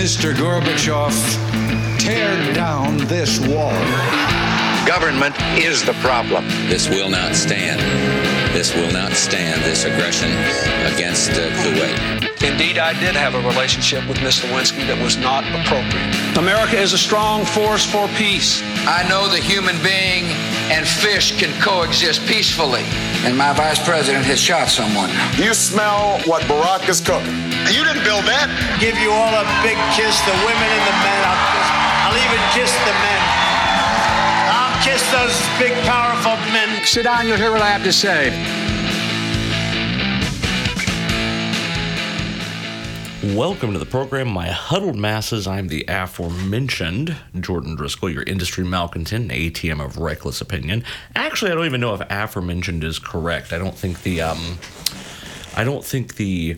Mr. Gorbachev, tear down this wall. Government is the problem. This will not stand. This will not stand, this aggression against uh, Kuwait. Indeed, I did have a relationship with Miss Lewinsky that was not appropriate. America is a strong force for peace. I know the human being and fish can coexist peacefully. And my vice president has shot someone. You smell what Barack is cooking. You didn't build that. Give you all a big kiss, the women and the men. I'll, kiss, I'll even kiss the men. I'll kiss those big, powerful men. Sit down, you'll hear what I have to say. Welcome to the program, my huddled masses. I'm the aforementioned Jordan Driskell, your industry malcontent, ATM of reckless opinion. Actually, I don't even know if aforementioned is correct. I don't think the um, I don't think the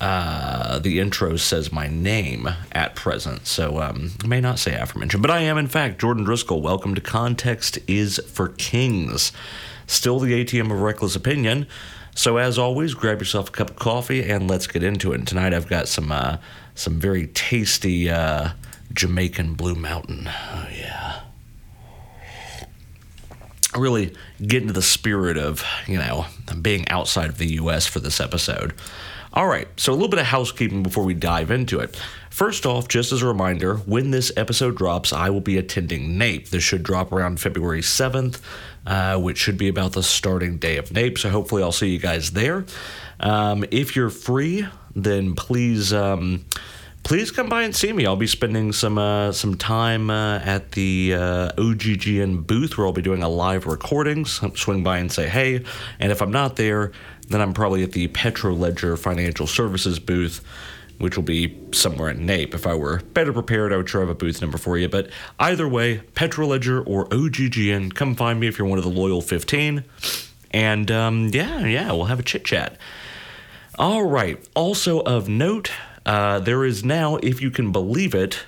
uh, the intro says my name at present, so um, I may not say aforementioned, but I am in fact Jordan Driskell. Welcome to Context is for Kings. Still the ATM of reckless opinion. So as always, grab yourself a cup of coffee and let's get into it. And tonight I've got some uh, some very tasty uh, Jamaican Blue Mountain. Oh yeah. Really get into the spirit of you know being outside of the U.S. for this episode. All right, so a little bit of housekeeping before we dive into it. First off, just as a reminder, when this episode drops, I will be attending NAPE. This should drop around February 7th, uh, which should be about the starting day of NAPE. So hopefully, I'll see you guys there. Um, if you're free, then please. Um, please come by and see me. I'll be spending some uh, some time uh, at the uh, OGGN booth where I'll be doing a live recording. So swing by and say hey. And if I'm not there, then I'm probably at the Petroledger Financial Services booth, which will be somewhere in NAPE. If I were better prepared, I would to have a booth number for you. But either way, Petroledger or OGGN, come find me if you're one of the loyal 15. And um, yeah, yeah, we'll have a chit chat. All right. Also of note, uh, there is now, if you can believe it,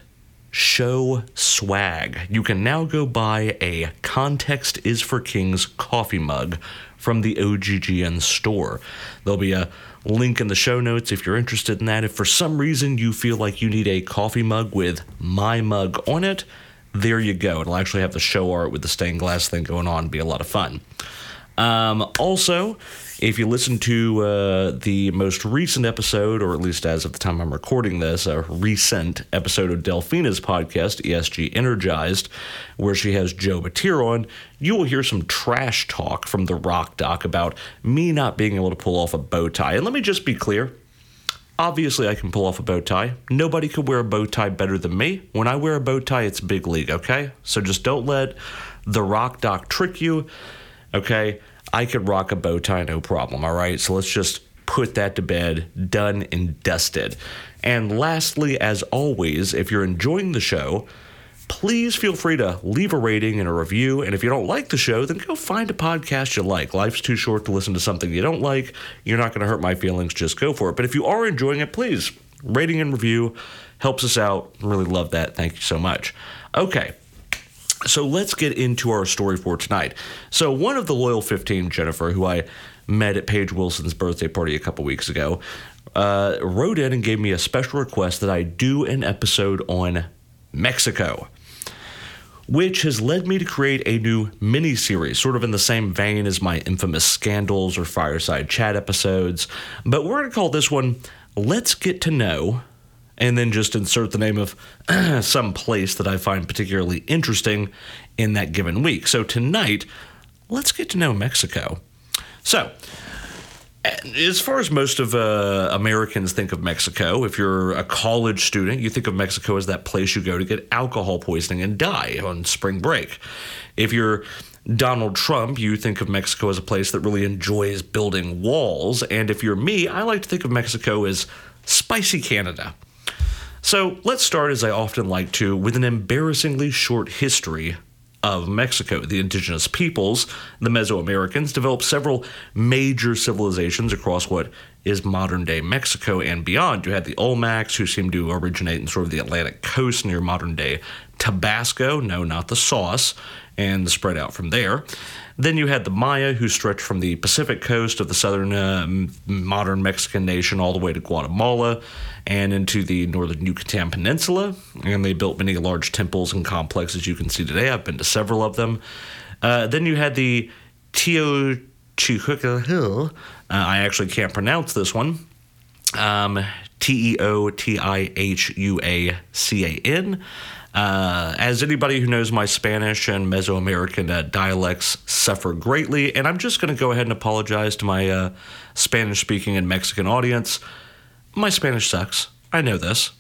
show swag. You can now go buy a Context is for Kings coffee mug from the OGGN store. There'll be a link in the show notes if you're interested in that. If for some reason you feel like you need a coffee mug with my mug on it, there you go. It'll actually have the show art with the stained glass thing going on. be a lot of fun. Um, also, if you listen to uh, the most recent episode, or at least as of the time I'm recording this, a recent episode of Delphina's podcast, ESG Energized, where she has Joe Batir on, you will hear some trash talk from the Rock Doc about me not being able to pull off a bow tie. And let me just be clear. Obviously, I can pull off a bow tie. Nobody could wear a bow tie better than me. When I wear a bow tie, it's big league, okay? So just don't let the Rock Doc trick you, okay? I could rock a bow tie, no problem. All right. So let's just put that to bed, done and dusted. And lastly, as always, if you're enjoying the show, please feel free to leave a rating and a review. And if you don't like the show, then go find a podcast you like. Life's too short to listen to something you don't like. You're not going to hurt my feelings. Just go for it. But if you are enjoying it, please rating and review helps us out. Really love that. Thank you so much. Okay. So let's get into our story for tonight. So, one of the Loyal 15, Jennifer, who I met at Paige Wilson's birthday party a couple weeks ago, uh, wrote in and gave me a special request that I do an episode on Mexico, which has led me to create a new mini series, sort of in the same vein as my infamous scandals or fireside chat episodes. But we're going to call this one Let's Get to Know and then just insert the name of some place that I find particularly interesting in that given week. So tonight, let's get to know Mexico. So, as far as most of uh, Americans think of Mexico, if you're a college student, you think of Mexico as that place you go to get alcohol poisoning and die on spring break. If you're Donald Trump, you think of Mexico as a place that really enjoys building walls. And if you're me, I like to think of Mexico as spicy Canada. So let's start, as I often like to, with an embarrassingly short history of Mexico. The indigenous peoples, the Mesoamericans, developed several major civilizations across what is modern day Mexico and beyond. You had the Olmecs, who seem to originate in sort of the Atlantic coast near modern day Tabasco. No, not the sauce. and spread out from there. Then you had the Maya, who stretched from the Pacific coast of the southern uh, modern Mexican nation all the way to Guatemala and into the northern Yucatan Peninsula. And they built many large temples and complexes you can see today. I've been to several of them. Uh, then you had the Teotihuacan Hill. Uh, I actually can't pronounce this one. Um, T E O T I H U A C A N. Uh, as anybody who knows my Spanish and Mesoamerican uh, dialects suffer greatly, and I'm just going to go ahead and apologize to my uh, Spanish speaking and Mexican audience. My Spanish sucks. I know this.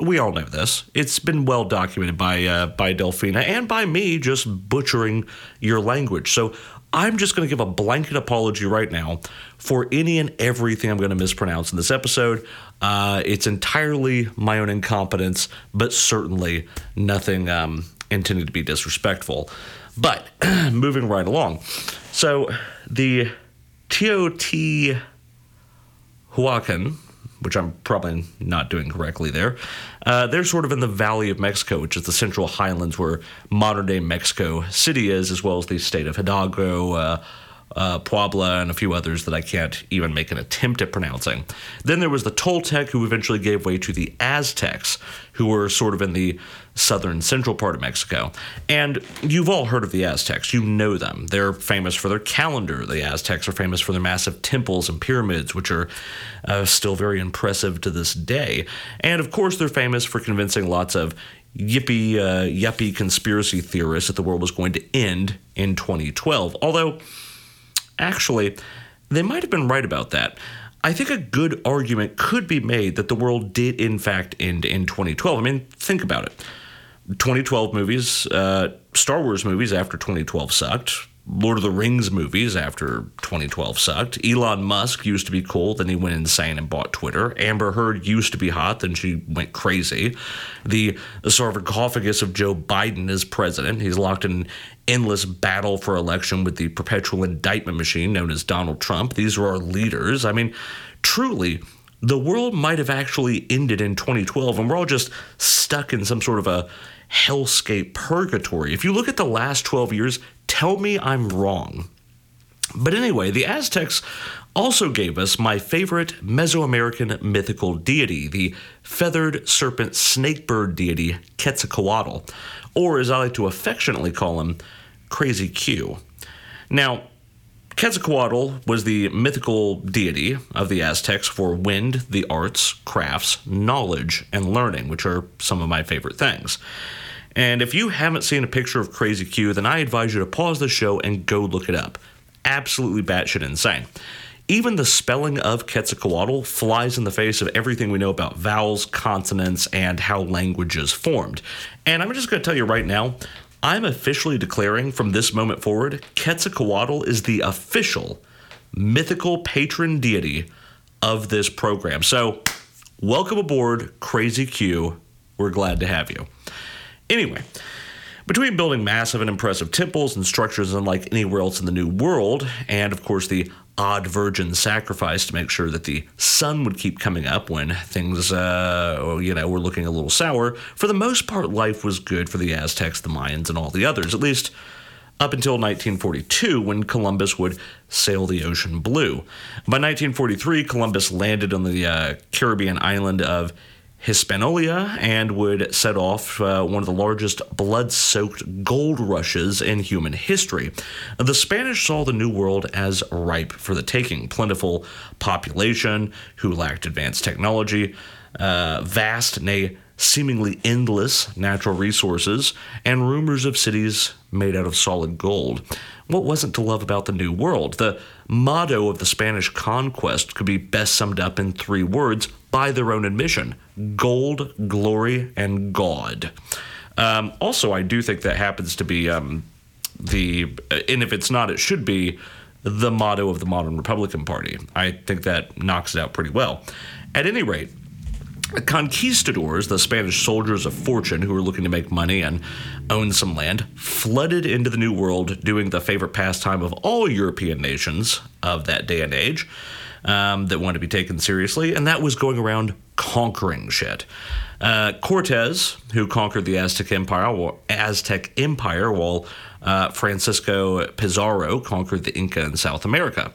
We all know this. It's been well documented by uh, by Delfina and by me just butchering your language. So I'm just going to give a blanket apology right now for any and everything I'm going to mispronounce in this episode. Uh, it's entirely my own incompetence, but certainly nothing um, intended to be disrespectful. But moving right along. So the Teotihuacan, which I'm probably not doing correctly there, uh, they're sort of in the Valley of Mexico, which is the central highlands where modern day Mexico City is, as well as the state of Hidalgo. Uh, uh, Puebla, and a few others that I can't even make an attempt at pronouncing. Then there was the Toltec, who eventually gave way to the Aztecs, who were sort of in the southern central part of Mexico. And you've all heard of the Aztecs. You know them. They're famous for their calendar. The Aztecs are famous for their massive temples and pyramids, which are uh, still very impressive to this day. And of course, they're famous for convincing lots of yippee, uh, yuppie conspiracy theorists that the world was going to end in 2012. Although, Actually, they might have been right about that. I think a good argument could be made that the world did, in fact, end in 2012. I mean, think about it. 2012 movies, uh, Star Wars movies after 2012 sucked. Lord of the Rings movies after 2012 sucked. Elon Musk used to be cool, then he went insane and bought Twitter. Amber Heard used to be hot, then she went crazy. The sarcophagus of Joe Biden is president. He's locked in endless battle for election with the perpetual indictment machine known as Donald Trump. These are our leaders. I mean, truly, the world might have actually ended in 2012, and we're all just stuck in some sort of a hellscape purgatory. If you look at the last 12 years, tell me I'm wrong. But anyway, the Aztecs also gave us my favorite Mesoamerican mythical deity, the feathered serpent snakebird deity Quetzalcoatl, or as I like to affectionately call him, Crazy Q. Now, Quetzalcoatl was the mythical deity of the Aztecs for wind, the arts, crafts, knowledge, and learning, which are some of my favorite things. And if you haven't seen a picture of Crazy Q, then I advise you to pause the show and go look it up. Absolutely batshit insane. Even the spelling of Quetzalcoatl flies in the face of everything we know about vowels, consonants, and how languages formed. And I'm just going to tell you right now, I'm officially declaring from this moment forward, Quetzalcoatl is the official mythical patron deity of this program. So, welcome aboard, Crazy Q. We're glad to have you. Anyway, between building massive and impressive temples and structures unlike anywhere else in the New World, and of course the odd virgin sacrifice to make sure that the sun would keep coming up when things, uh, you know, were looking a little sour, for the most part, life was good for the Aztecs, the Mayans, and all the others, at least up until 1942 when Columbus would sail the ocean blue. By 1943, Columbus landed on the uh, Caribbean island of Hispaniola and would set off uh, one of the largest blood soaked gold rushes in human history. The Spanish saw the New World as ripe for the taking plentiful population who lacked advanced technology, uh, vast, nay, seemingly endless natural resources, and rumors of cities made out of solid gold. What wasn't to love about the New World? The motto of the Spanish conquest could be best summed up in three words by their own admission gold, glory, and God. Um, also, I do think that happens to be um, the, and if it's not, it should be the motto of the modern Republican Party. I think that knocks it out pretty well. At any rate, conquistadors, the Spanish soldiers of fortune who were looking to make money and own some land, flooded into the New World, doing the favorite pastime of all European nations of that day and age um, that wanted to be taken seriously, and that was going around conquering shit. Uh, Cortez, who conquered the Aztec Empire, Aztec Empire, while uh, Francisco Pizarro conquered the Inca in South America.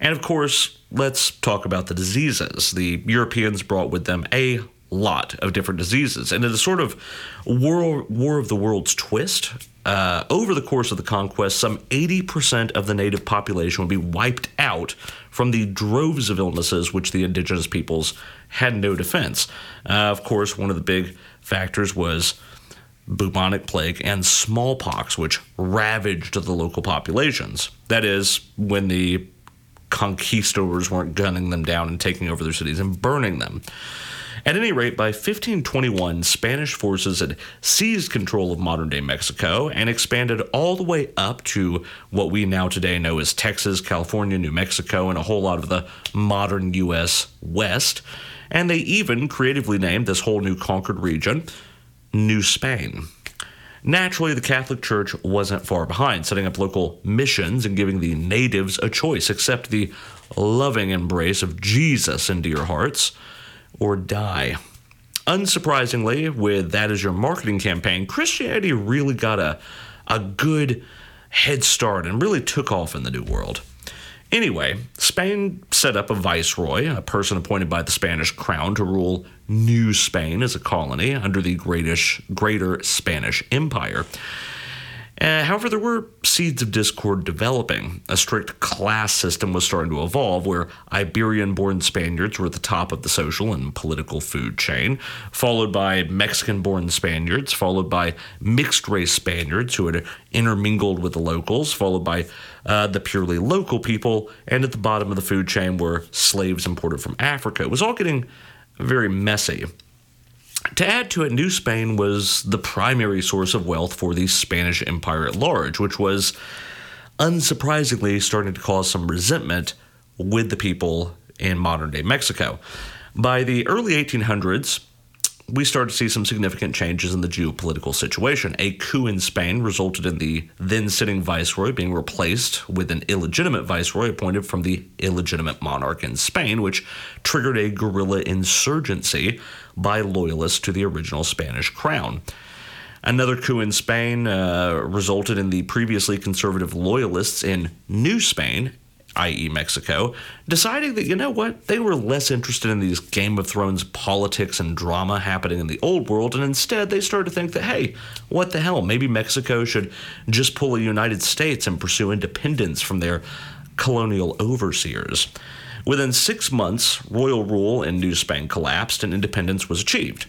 And of course, let's talk about the diseases. The Europeans brought with them a lot of different diseases. And in a sort of war, war of the worlds twist, uh, over the course of the conquest, some 80% of the native population would be wiped out from the droves of illnesses which the indigenous peoples had no defense. Uh, of course, one of the big factors was bubonic plague and smallpox, which ravaged the local populations. That is, when the conquistadors weren't gunning them down and taking over their cities and burning them. At any rate, by 1521, Spanish forces had seized control of modern day Mexico and expanded all the way up to what we now today know as Texas, California, New Mexico, and a whole lot of the modern U.S. West. And they even creatively named this whole new conquered region New Spain. Naturally, the Catholic Church wasn't far behind, setting up local missions and giving the natives a choice accept the loving embrace of Jesus into your hearts or die. Unsurprisingly, with that as your marketing campaign, Christianity really got a, a good head start and really took off in the New World. Anyway, Spain set up a viceroy, a person appointed by the Spanish crown to rule New Spain as a colony under the greatish, Greater Spanish Empire. Uh, however, there were seeds of discord developing. A strict class system was starting to evolve where Iberian born Spaniards were at the top of the social and political food chain, followed by Mexican born Spaniards, followed by mixed race Spaniards who had intermingled with the locals, followed by uh, the purely local people, and at the bottom of the food chain were slaves imported from Africa. It was all getting very messy. To add to it, New Spain was the primary source of wealth for the Spanish Empire at large, which was unsurprisingly starting to cause some resentment with the people in modern day Mexico. By the early 1800s, we started to see some significant changes in the geopolitical situation. A coup in Spain resulted in the then sitting viceroy being replaced with an illegitimate viceroy appointed from the illegitimate monarch in Spain, which triggered a guerrilla insurgency by loyalists to the original Spanish crown. Another coup in Spain uh, resulted in the previously conservative loyalists in New Spain i.e., Mexico, deciding that, you know what, they were less interested in these Game of Thrones politics and drama happening in the old world, and instead they started to think that, hey, what the hell, maybe Mexico should just pull a United States and pursue independence from their colonial overseers. Within six months, royal rule in New Spain collapsed and independence was achieved.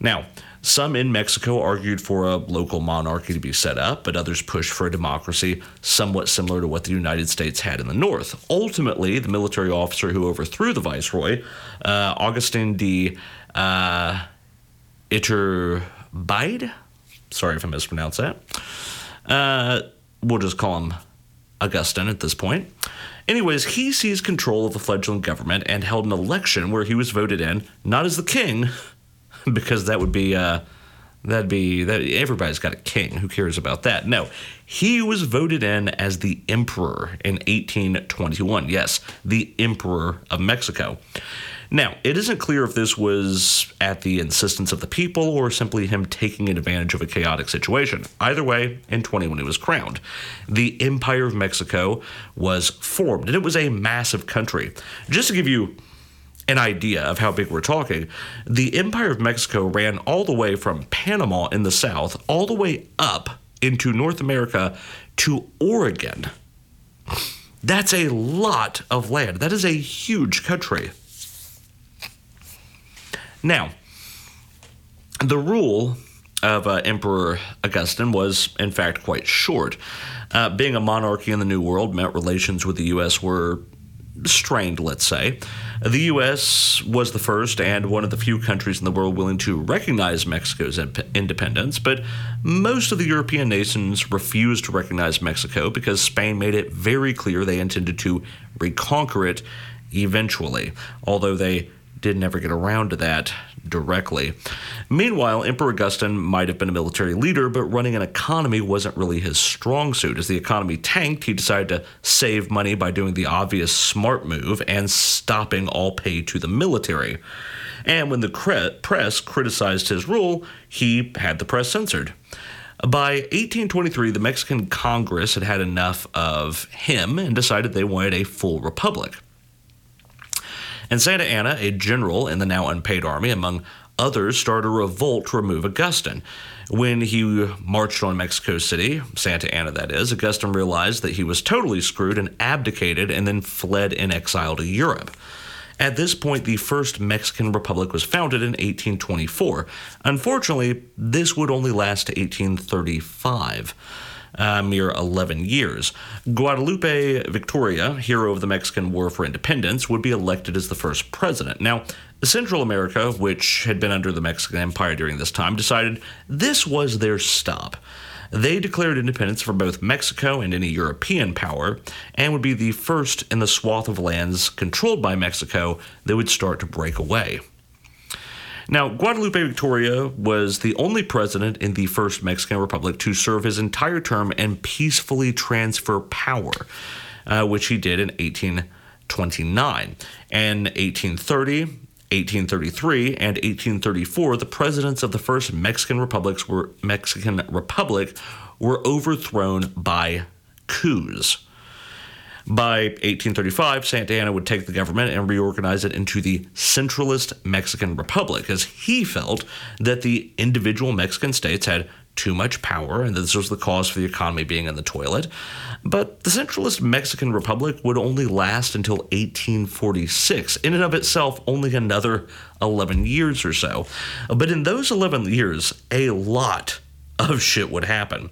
Now, some in Mexico argued for a local monarchy to be set up, but others pushed for a democracy somewhat similar to what the United States had in the North. Ultimately, the military officer who overthrew the viceroy, uh, Augustin de uh, Iturbide, sorry if I mispronounced that, uh, we'll just call him Augustin at this point. Anyways, he seized control of the fledgling government and held an election where he was voted in, not as the king, because that would be uh, that'd be that everybody's got a king. Who cares about that? No, he was voted in as the emperor in 1821. Yes, the emperor of Mexico. Now, it isn't clear if this was at the insistence of the people or simply him taking advantage of a chaotic situation. Either way, in 21 he was crowned. The Empire of Mexico was formed, and it was a massive country. Just to give you an idea of how big we're talking, the Empire of Mexico ran all the way from Panama in the south, all the way up into North America to Oregon. That's a lot of land. That is a huge country. Now, the rule of uh, Emperor Augustine was, in fact, quite short. Uh, being a monarchy in the New World meant relations with the U.S. were strained, let's say. The U.S. was the first and one of the few countries in the world willing to recognize Mexico's independence, but most of the European nations refused to recognize Mexico because Spain made it very clear they intended to reconquer it eventually, although they did never get around to that directly. Meanwhile, Emperor Augustine might have been a military leader, but running an economy wasn't really his strong suit. As the economy tanked, he decided to save money by doing the obvious smart move and stopping all pay to the military. And when the press criticized his rule, he had the press censored. By 1823, the Mexican Congress had had enough of him and decided they wanted a full republic. And Santa Anna, a general in the now unpaid army, among others, started a revolt to remove Augustine. When he marched on Mexico City, Santa Anna that is, Augustine realized that he was totally screwed and abdicated and then fled in exile to Europe. At this point, the first Mexican Republic was founded in 1824. Unfortunately, this would only last to 1835. A mere 11 years. Guadalupe Victoria, hero of the Mexican War for Independence, would be elected as the first president. Now, Central America, which had been under the Mexican Empire during this time, decided this was their stop. They declared independence for both Mexico and any European power, and would be the first in the swath of lands controlled by Mexico that would start to break away. Now, Guadalupe Victoria was the only president in the first Mexican Republic to serve his entire term and peacefully transfer power, uh, which he did in 1829. And 1830, 1833 and 1834, the presidents of the first Mexican republics were Mexican Republic were overthrown by coups. By 1835, Santa Anna would take the government and reorganize it into the Centralist Mexican Republic, as he felt that the individual Mexican states had too much power and that this was the cause for the economy being in the toilet. But the Centralist Mexican Republic would only last until 1846, in and of itself, only another 11 years or so. But in those 11 years, a lot of shit would happen.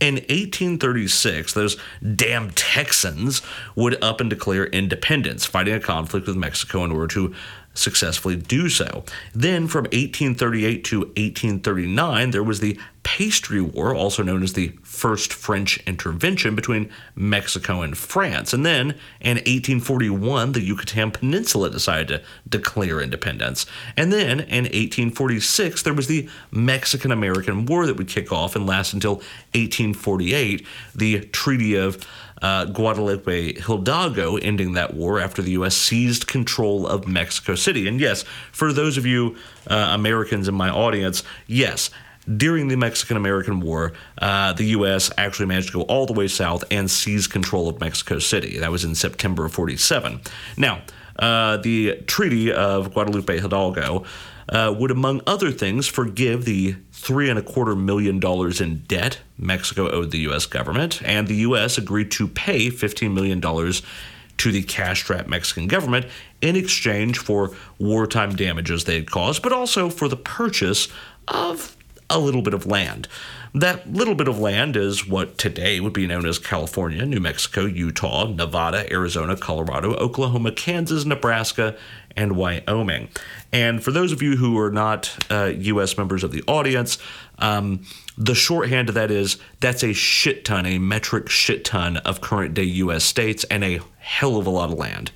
In 1836, those damn Texans would up and declare independence, fighting a conflict with Mexico in order to successfully do so. Then from 1838 to 1839, there was the Pastry War, also known as the First French Intervention between Mexico and France. And then in 1841, the Yucatan Peninsula decided to declare independence. And then in 1846, there was the Mexican American War that would kick off and last until 1848, the Treaty of uh, Guadalupe Hidalgo ending that war after the U.S. seized control of Mexico City. And yes, for those of you uh, Americans in my audience, yes, during the Mexican American War, uh, the U.S. actually managed to go all the way south and seize control of Mexico City. That was in September of 47. Now, uh, the Treaty of Guadalupe Hidalgo uh, would, among other things, forgive the three and a quarter million dollars in debt Mexico owed the U.S. government, and the U.S. agreed to pay $15 million to the cash strapped Mexican government in exchange for wartime damages they had caused, but also for the purchase of a little bit of land. That little bit of land is what today would be known as California, New Mexico, Utah, Nevada, Arizona, Colorado, Oklahoma, Kansas, Nebraska, and Wyoming. And for those of you who are not uh, U.S. members of the audience, um, the shorthand of that is that's a shit ton, a metric shit ton of current day U.S. states and a hell of a lot of land.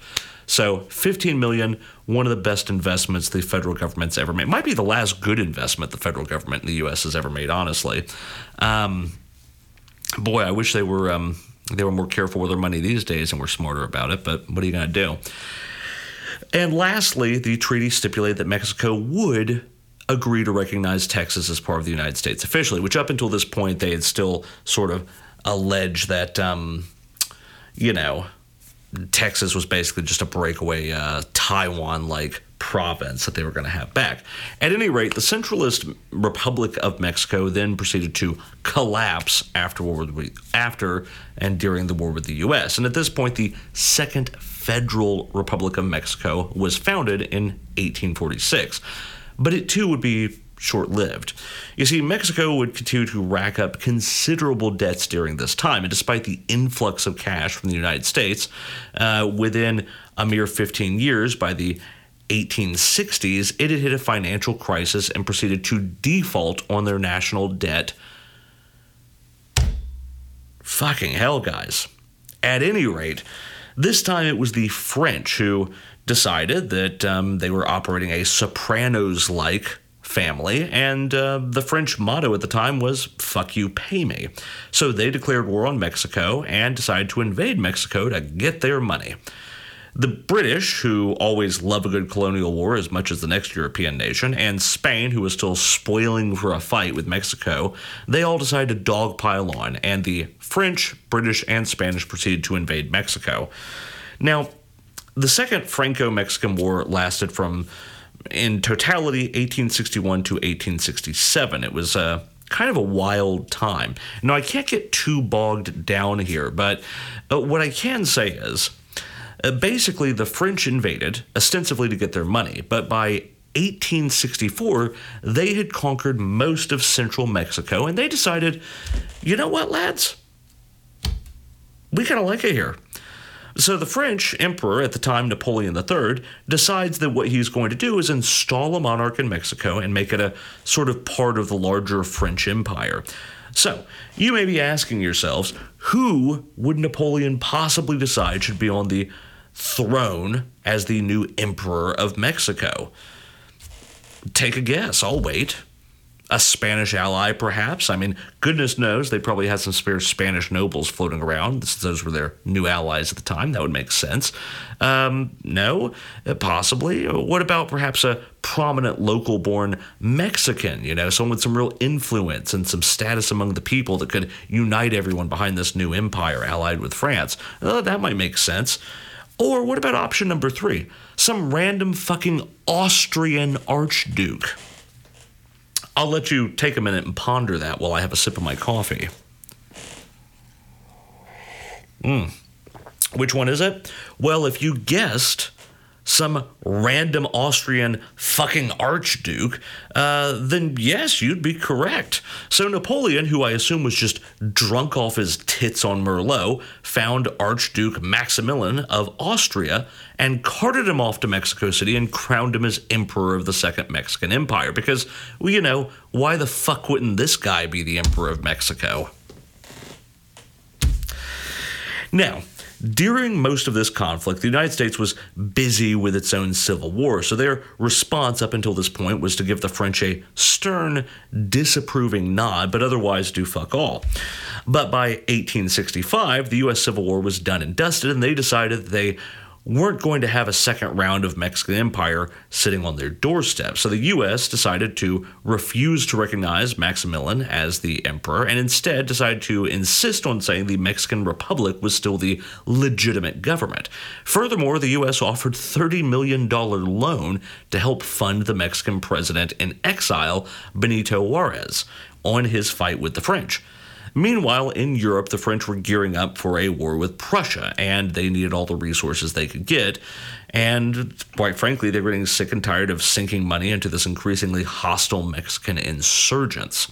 So 15 million, one of the best investments the federal government's ever made. Might be the last good investment the federal government in the U.S. has ever made, honestly. Um, boy, I wish they were um, they were more careful with their money these days and were smarter about it. But what are you going to do? And lastly, the treaty stipulated that Mexico would agree to recognize Texas as part of the United States officially, which up until this point they had still sort of alleged that, um, you know, Texas was basically just a breakaway uh, Taiwan like province that they were going to have back. At any rate, the Centralist Republic of Mexico then proceeded to collapse after World War after and during the war with the U.S. And at this point, the Second Federal Republic of Mexico was founded in 1846. But it too would be short lived. You see, Mexico would continue to rack up considerable debts during this time, and despite the influx of cash from the United States, uh, within a mere 15 years, by the 1860s, it had hit a financial crisis and proceeded to default on their national debt. Fucking hell, guys. At any rate, this time it was the French who decided that um, they were operating a Sopranos like family, and uh, the French motto at the time was "Fuck you, pay me." So they declared war on Mexico and decided to invade Mexico to get their money. The British, who always love a good colonial war as much as the next European nation, and Spain, who was still spoiling for a fight with Mexico, they all decided to dogpile on, and the French, British, and Spanish proceeded to invade Mexico. Now, the Second Franco Mexican War lasted from, in totality, 1861 to 1867. It was a kind of a wild time. Now, I can't get too bogged down here, but uh, what I can say is uh, basically, the French invaded, ostensibly to get their money, but by 1864, they had conquered most of central Mexico, and they decided, you know what, lads? We kind of like it here. So the French emperor at the time, Napoleon III, decides that what he's going to do is install a monarch in Mexico and make it a sort of part of the larger French empire. So, you may be asking yourselves, who would Napoleon possibly decide should be on the throne as the new emperor of Mexico? Take a guess. I'll wait. A Spanish ally, perhaps. I mean, goodness knows they probably had some spare Spanish nobles floating around. Those were their new allies at the time. That would make sense. Um, no, possibly. What about perhaps a prominent local born Mexican, you know, someone with some real influence and some status among the people that could unite everyone behind this new empire allied with France? Uh, that might make sense. Or what about option number three? Some random fucking Austrian archduke. I'll let you take a minute and ponder that while I have a sip of my coffee. Hmm. Which one is it? Well, if you guessed some random Austrian fucking archduke, uh, then yes, you'd be correct. So Napoleon, who I assume was just drunk off his tits on Merlot, found Archduke Maximilian of Austria and carted him off to Mexico City and crowned him as Emperor of the Second Mexican Empire. Because, well, you know, why the fuck wouldn't this guy be the Emperor of Mexico? Now, during most of this conflict, the United States was busy with its own civil war, so their response up until this point was to give the French a stern, disapproving nod, but otherwise do fuck all. But by 1865, the U.S. Civil War was done and dusted, and they decided they weren't going to have a second round of Mexican Empire sitting on their doorstep. So the U.S. decided to refuse to recognize Maximilian as the emperor and instead decided to insist on saying the Mexican Republic was still the legitimate government. Furthermore, the U.S. offered $30 million loan to help fund the Mexican president in exile, Benito Juarez, on his fight with the French. Meanwhile, in Europe, the French were gearing up for a war with Prussia, and they needed all the resources they could get. And quite frankly, they were getting sick and tired of sinking money into this increasingly hostile Mexican insurgents.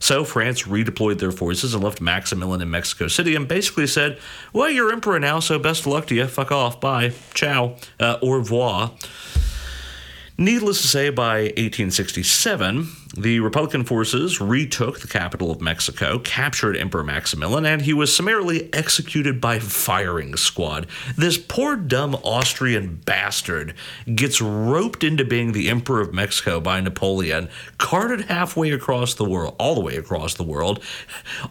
So France redeployed their forces and left Maximilian in Mexico City and basically said, Well, you're emperor now, so best of luck to you. Fuck off. Bye. Ciao. Uh, au revoir. Needless to say, by 1867, the Republican forces retook the capital of Mexico, captured Emperor Maximilian, and he was summarily executed by firing squad. This poor dumb Austrian bastard gets roped into being the Emperor of Mexico by Napoleon, carted halfway across the world, all the way across the world,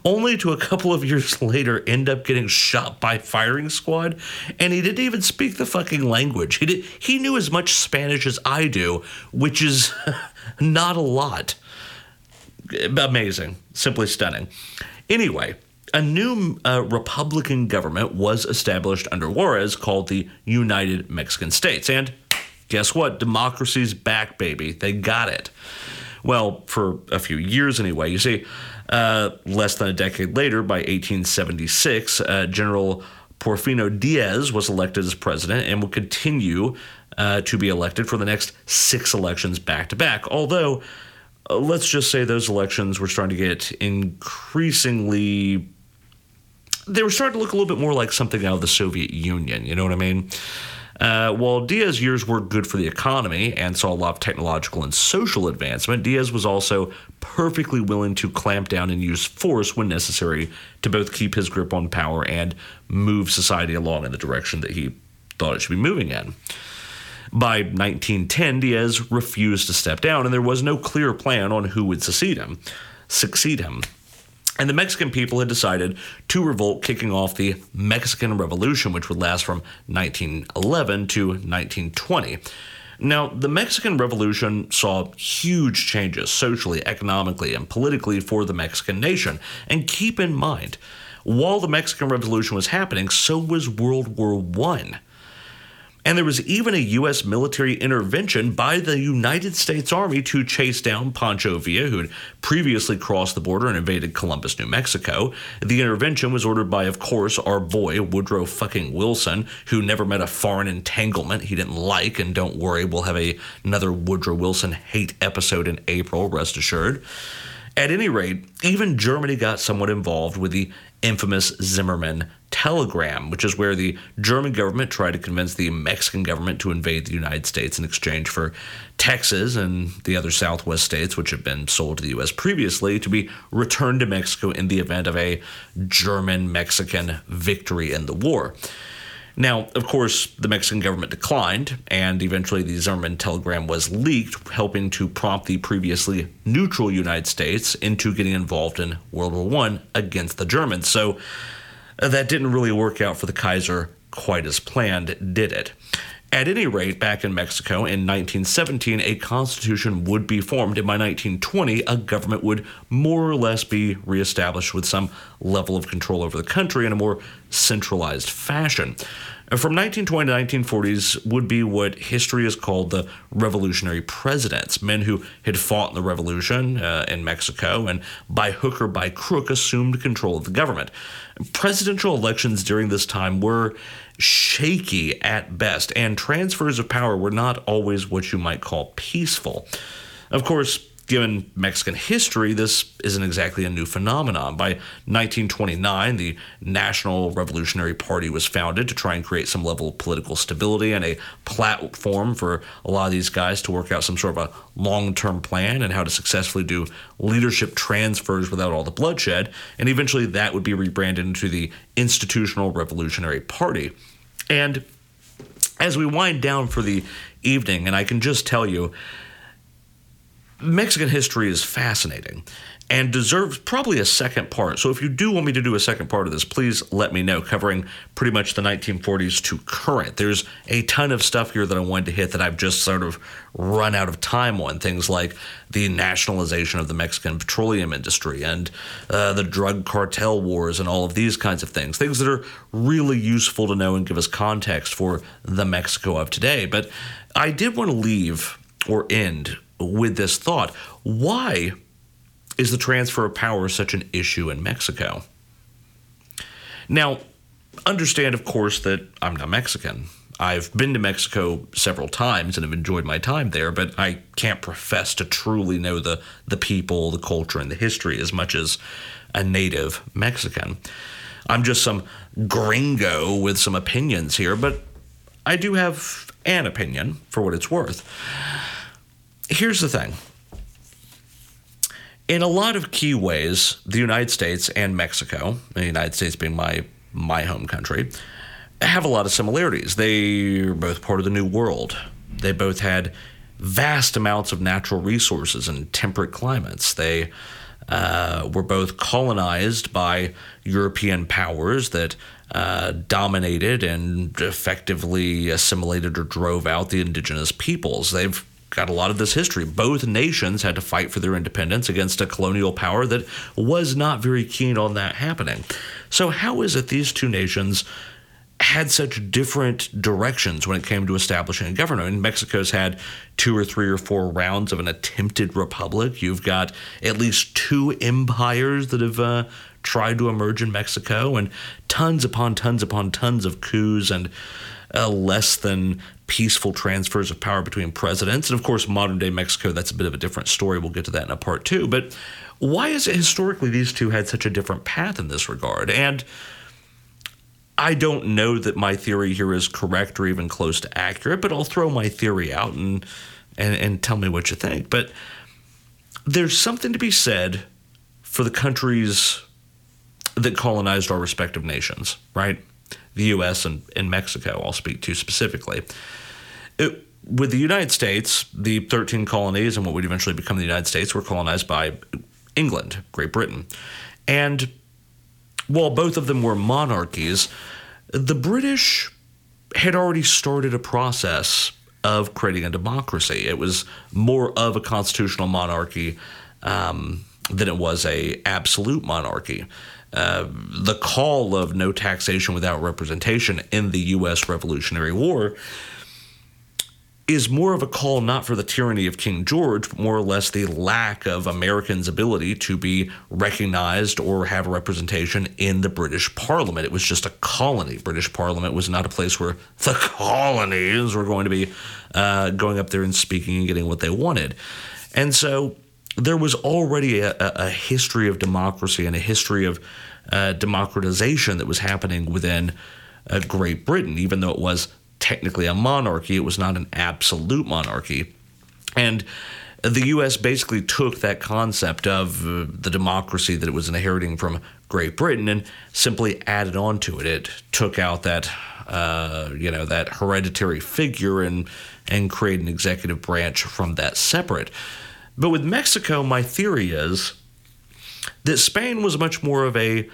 only to a couple of years later end up getting shot by firing squad. And he didn't even speak the fucking language. He did, he knew as much Spanish as I do, which is not a lot. Amazing, simply stunning. Anyway, a new uh, Republican government was established under Juarez called the United Mexican States. And guess what? Democracy's back, baby. They got it. Well, for a few years anyway. You see, uh, less than a decade later, by 1876, uh, General Porfirio Diaz was elected as president and will continue uh, to be elected for the next six elections back to back. Although, uh, let's just say those elections were starting to get increasingly. They were starting to look a little bit more like something out of the Soviet Union. You know what I mean? Uh, while Diaz's years were good for the economy and saw a lot of technological and social advancement, Diaz was also perfectly willing to clamp down and use force when necessary to both keep his grip on power and move society along in the direction that he thought it should be moving in. By 1910, Diaz refused to step down, and there was no clear plan on who would succeed him. Succeed him. And the Mexican people had decided to revolt, kicking off the Mexican Revolution, which would last from 1911 to 1920. Now, the Mexican Revolution saw huge changes socially, economically, and politically for the Mexican nation. And keep in mind, while the Mexican Revolution was happening, so was World War I. And there was even a U.S. military intervention by the United States Army to chase down Pancho Villa, who had previously crossed the border and invaded Columbus, New Mexico. The intervention was ordered by, of course, our boy, Woodrow fucking Wilson, who never met a foreign entanglement he didn't like. And don't worry, we'll have a, another Woodrow Wilson hate episode in April, rest assured. At any rate, even Germany got somewhat involved with the infamous Zimmermann telegram, which is where the German government tried to convince the Mexican government to invade the United States in exchange for Texas and the other Southwest states, which had been sold to the U.S. previously, to be returned to Mexico in the event of a German Mexican victory in the war. Now, of course, the Mexican government declined, and eventually the Zimmermann telegram was leaked, helping to prompt the previously neutral United States into getting involved in World War I against the Germans. So that didn't really work out for the Kaiser quite as planned, did it? At any rate, back in Mexico in 1917, a constitution would be formed, and by 1920, a government would more or less be reestablished with some level of control over the country in a more centralized fashion. From 1920 to 1940s would be what history has called the revolutionary presidents, men who had fought in the revolution uh, in Mexico and by hook or by crook assumed control of the government. Presidential elections during this time were shaky at best, and transfers of power were not always what you might call peaceful. Of course, given Mexican history, this isn't exactly a new phenomenon. By 1929, the National Revolutionary Party was founded to try and create some level of political stability and a platform for a lot of these guys to work out some sort of a long term plan and how to successfully do leadership transfers without all the bloodshed. And eventually, that would be rebranded into the Institutional Revolutionary Party. And as we wind down for the evening, and I can just tell you, Mexican history is fascinating and deserves probably a second part. So if you do want me to do a second part of this, please let me know, covering pretty much the 1940s to current. There's a ton of stuff here that I wanted to hit that I've just sort of run out of time on. Things like the nationalization of the Mexican petroleum industry and uh, the drug cartel wars and all of these kinds of things. Things that are really useful to know and give us context for the Mexico of today. But I did want to leave or end with this thought why is the transfer of power such an issue in Mexico? Now, understand, of course, that I'm not Mexican. I've been to Mexico several times and have enjoyed my time there, but I can't profess to truly know the, the people, the culture, and the history as much as a native Mexican. I'm just some gringo with some opinions here, but I do have an opinion for what it's worth here's the thing. In a lot of key ways, the United States and Mexico, the United States being my my home country, have a lot of similarities. They are both part of the New World. They both had vast amounts of natural resources and temperate climates. They uh, were both colonized by European powers that uh, dominated and effectively assimilated or drove out the indigenous peoples. They've got a lot of this history. Both nations had to fight for their independence against a colonial power that was not very keen on that happening. So, how is it these two nations had such different directions when it came to establishing a government? I mean, Mexico's had two or three or four rounds of an attempted republic. You've got at least two empires that have uh, tried to emerge in Mexico, and tons upon tons upon tons of coups and uh, less than peaceful transfers of power between presidents. And of course, modern day Mexico, that's a bit of a different story. We'll get to that in a part two. But why is it historically these two had such a different path in this regard? And I don't know that my theory here is correct or even close to accurate, but I'll throw my theory out and and, and tell me what you think. But there's something to be said for the countries that colonized our respective nations, right? The U.S. and, and Mexico, I'll speak to specifically. It, with the United States, the 13 colonies and what would eventually become the United States were colonized by England, Great Britain. And while both of them were monarchies, the British had already started a process of creating a democracy. It was more of a constitutional monarchy um, than it was a absolute monarchy. Uh, the call of no taxation without representation in the U.S. Revolutionary War is more of a call not for the tyranny of King George, but more or less the lack of Americans' ability to be recognized or have representation in the British Parliament. It was just a colony. British Parliament was not a place where the colonies were going to be uh, going up there and speaking and getting what they wanted. And so there was already a, a history of democracy and a history of uh, democratization that was happening within uh, Great Britain, even though it was technically a monarchy, it was not an absolute monarchy. And the U.S. basically took that concept of uh, the democracy that it was inheriting from Great Britain and simply added on to it. It took out that, uh, you know, that hereditary figure and and create an executive branch from that separate. But with Mexico, my theory is that Spain was much more of a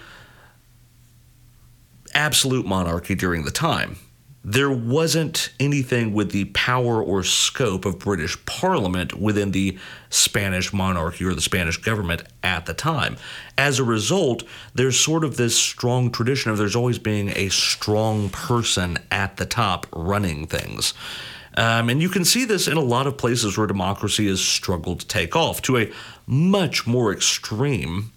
absolute monarchy during the time there wasn't anything with the power or scope of British Parliament within the Spanish monarchy or the Spanish government at the time. As a result, there's sort of this strong tradition of there's always being a strong person at the top running things. Um, and you can see this in a lot of places where democracy has struggled to take off to a much more extreme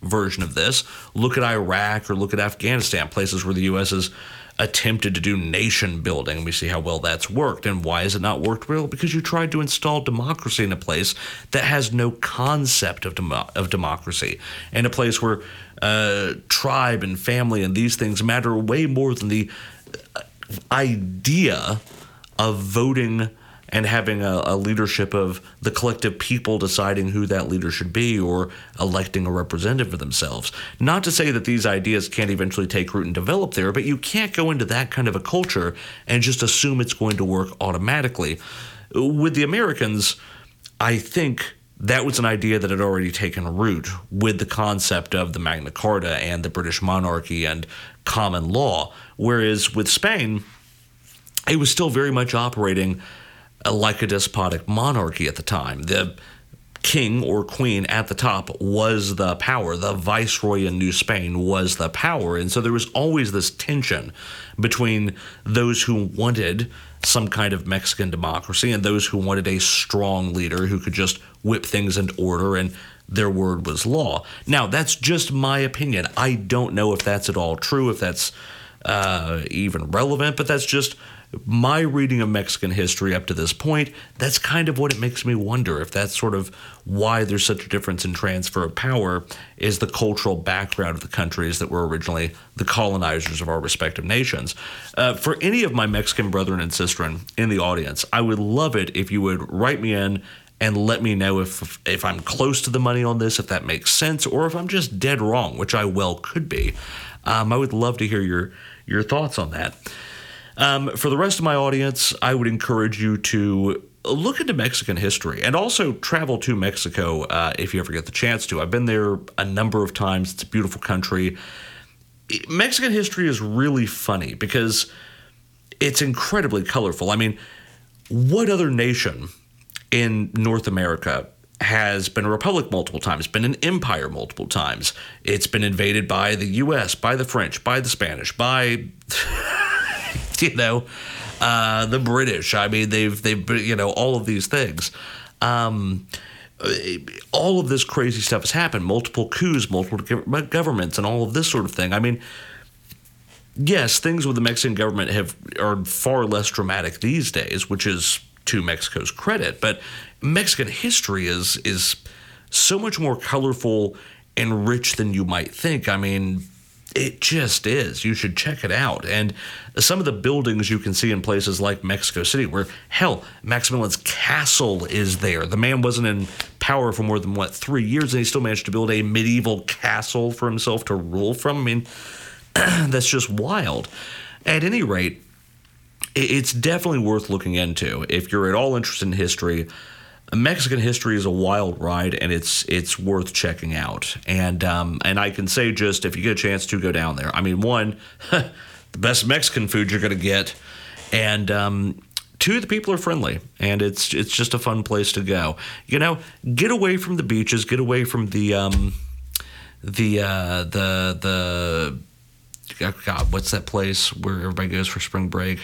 version of this. Look at Iraq or look at Afghanistan, places where the U.S. has attempted to do nation building. We see how well that's worked. And why has it not worked well? Because you tried to install democracy in a place that has no concept of, demo- of democracy, in a place where uh, tribe and family and these things matter way more than the uh, idea of voting and having a, a, leadership of the collective people deciding who that leader should be or electing a representative for themselves. Not to say that these ideas can't eventually take root and develop there, but you can't go into that kind of a culture and just assume it's going to work automatically. With the Americans, I think that was an idea that had already taken root with the concept of the Magna Carta and the British monarchy and common law. Whereas with Spain, it was still very much operating like a despotic monarchy at the time. The king or queen at the top was the power. The viceroy in New Spain was the power. And so there was always this tension between those who wanted some kind of Mexican democracy and those who wanted a strong leader who could just whip things into order and their word was law. Now, that's just my opinion. I don't know if that's at all true, if that's uh, even relevant, but that's just my reading of Mexican history up to this point, that's kind of what it makes me wonder if that's sort of why there's such a difference in transfer of power is the cultural background of the countries that were originally the colonizers of our respective nations. Uh, for any of my Mexican brethren and sistren in the audience, I would love it if you would write me in and let me know if if I'm close to the money on this, if that makes sense, or if I'm just dead wrong, which I well could be. Um, I would love to hear your your thoughts on that. Um, for the rest of my audience, I would encourage you to look into Mexican history and also travel to Mexico uh, if you ever get the chance to. I've been there a number of times. It's a beautiful country. Mexican history is really funny because it's incredibly colorful. I mean, what other nation in North America has been a republic multiple times, been an empire multiple times? It's been invaded by the US, by the French, by the Spanish, by you know, uh, the British. I mean, they've they've you know all of these things. Um, all of this crazy stuff has happened. Multiple coups, multiple governments, and all of this sort of thing. I mean, yes, things with the Mexican government have are far less dramatic these days, which is to Mexico's credit. But Mexican history is is so much more colorful and rich than you might think. I mean, it just is. You should check it out. And some of the buildings you can see in places like Mexico City, where hell, Maximilian's castle is there. The man wasn't in power for more than what three years, and he still managed to build a medieval castle for himself to rule from. I mean, that's just wild. At any rate, it's definitely worth looking into if you're at all interested in history. Mexican history is a wild ride, and it's it's worth checking out. And um, and I can say just if you get a chance to go down there. I mean, one, the best Mexican food you're going to get, and um, two, the people are friendly, and it's it's just a fun place to go. You know, get away from the beaches, get away from the um, the uh, the the oh God, what's that place where everybody goes for spring break?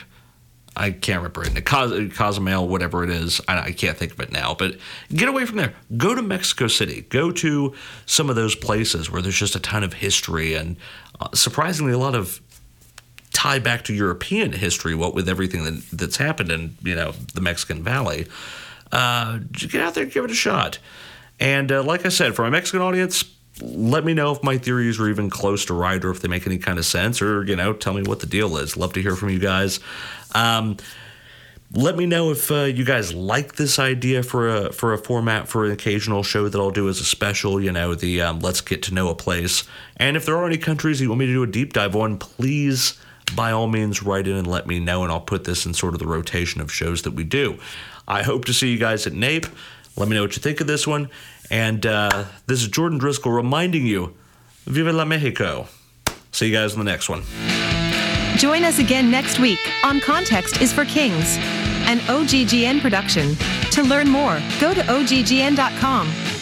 I can't remember it. Cos- Cozumel, whatever it is. I, I, can't think of it now. But get away from there. Go to Mexico City. Go to some of those places where there's just a ton of history and uh, surprisingly a lot of tie back to European history. What with everything that, that's happened in you know the Mexican Valley. Uh, get out there, and give it a shot. And uh, like I said, for my Mexican audience, let me know if my theories are even close to right or if they make any kind of sense or you know tell me what the deal is love to hear from you guys um, let me know if uh, you guys like this idea for a for a format for an occasional show that I'll do as a special. You know, the um, let's get to know a place. And if there are any countries you want me to do a deep dive on, please by all means write in and let me know, and I'll put this in sort of the rotation of shows that we do. I hope to see you guys at NAPE. Let me know what you think of this one. And uh, this is Jordan Driskell reminding you, Viva la Mexico. See you guys in the next one. Join us again next week on Context is for Kings, an OGGN production. To learn more, go to OGGN.com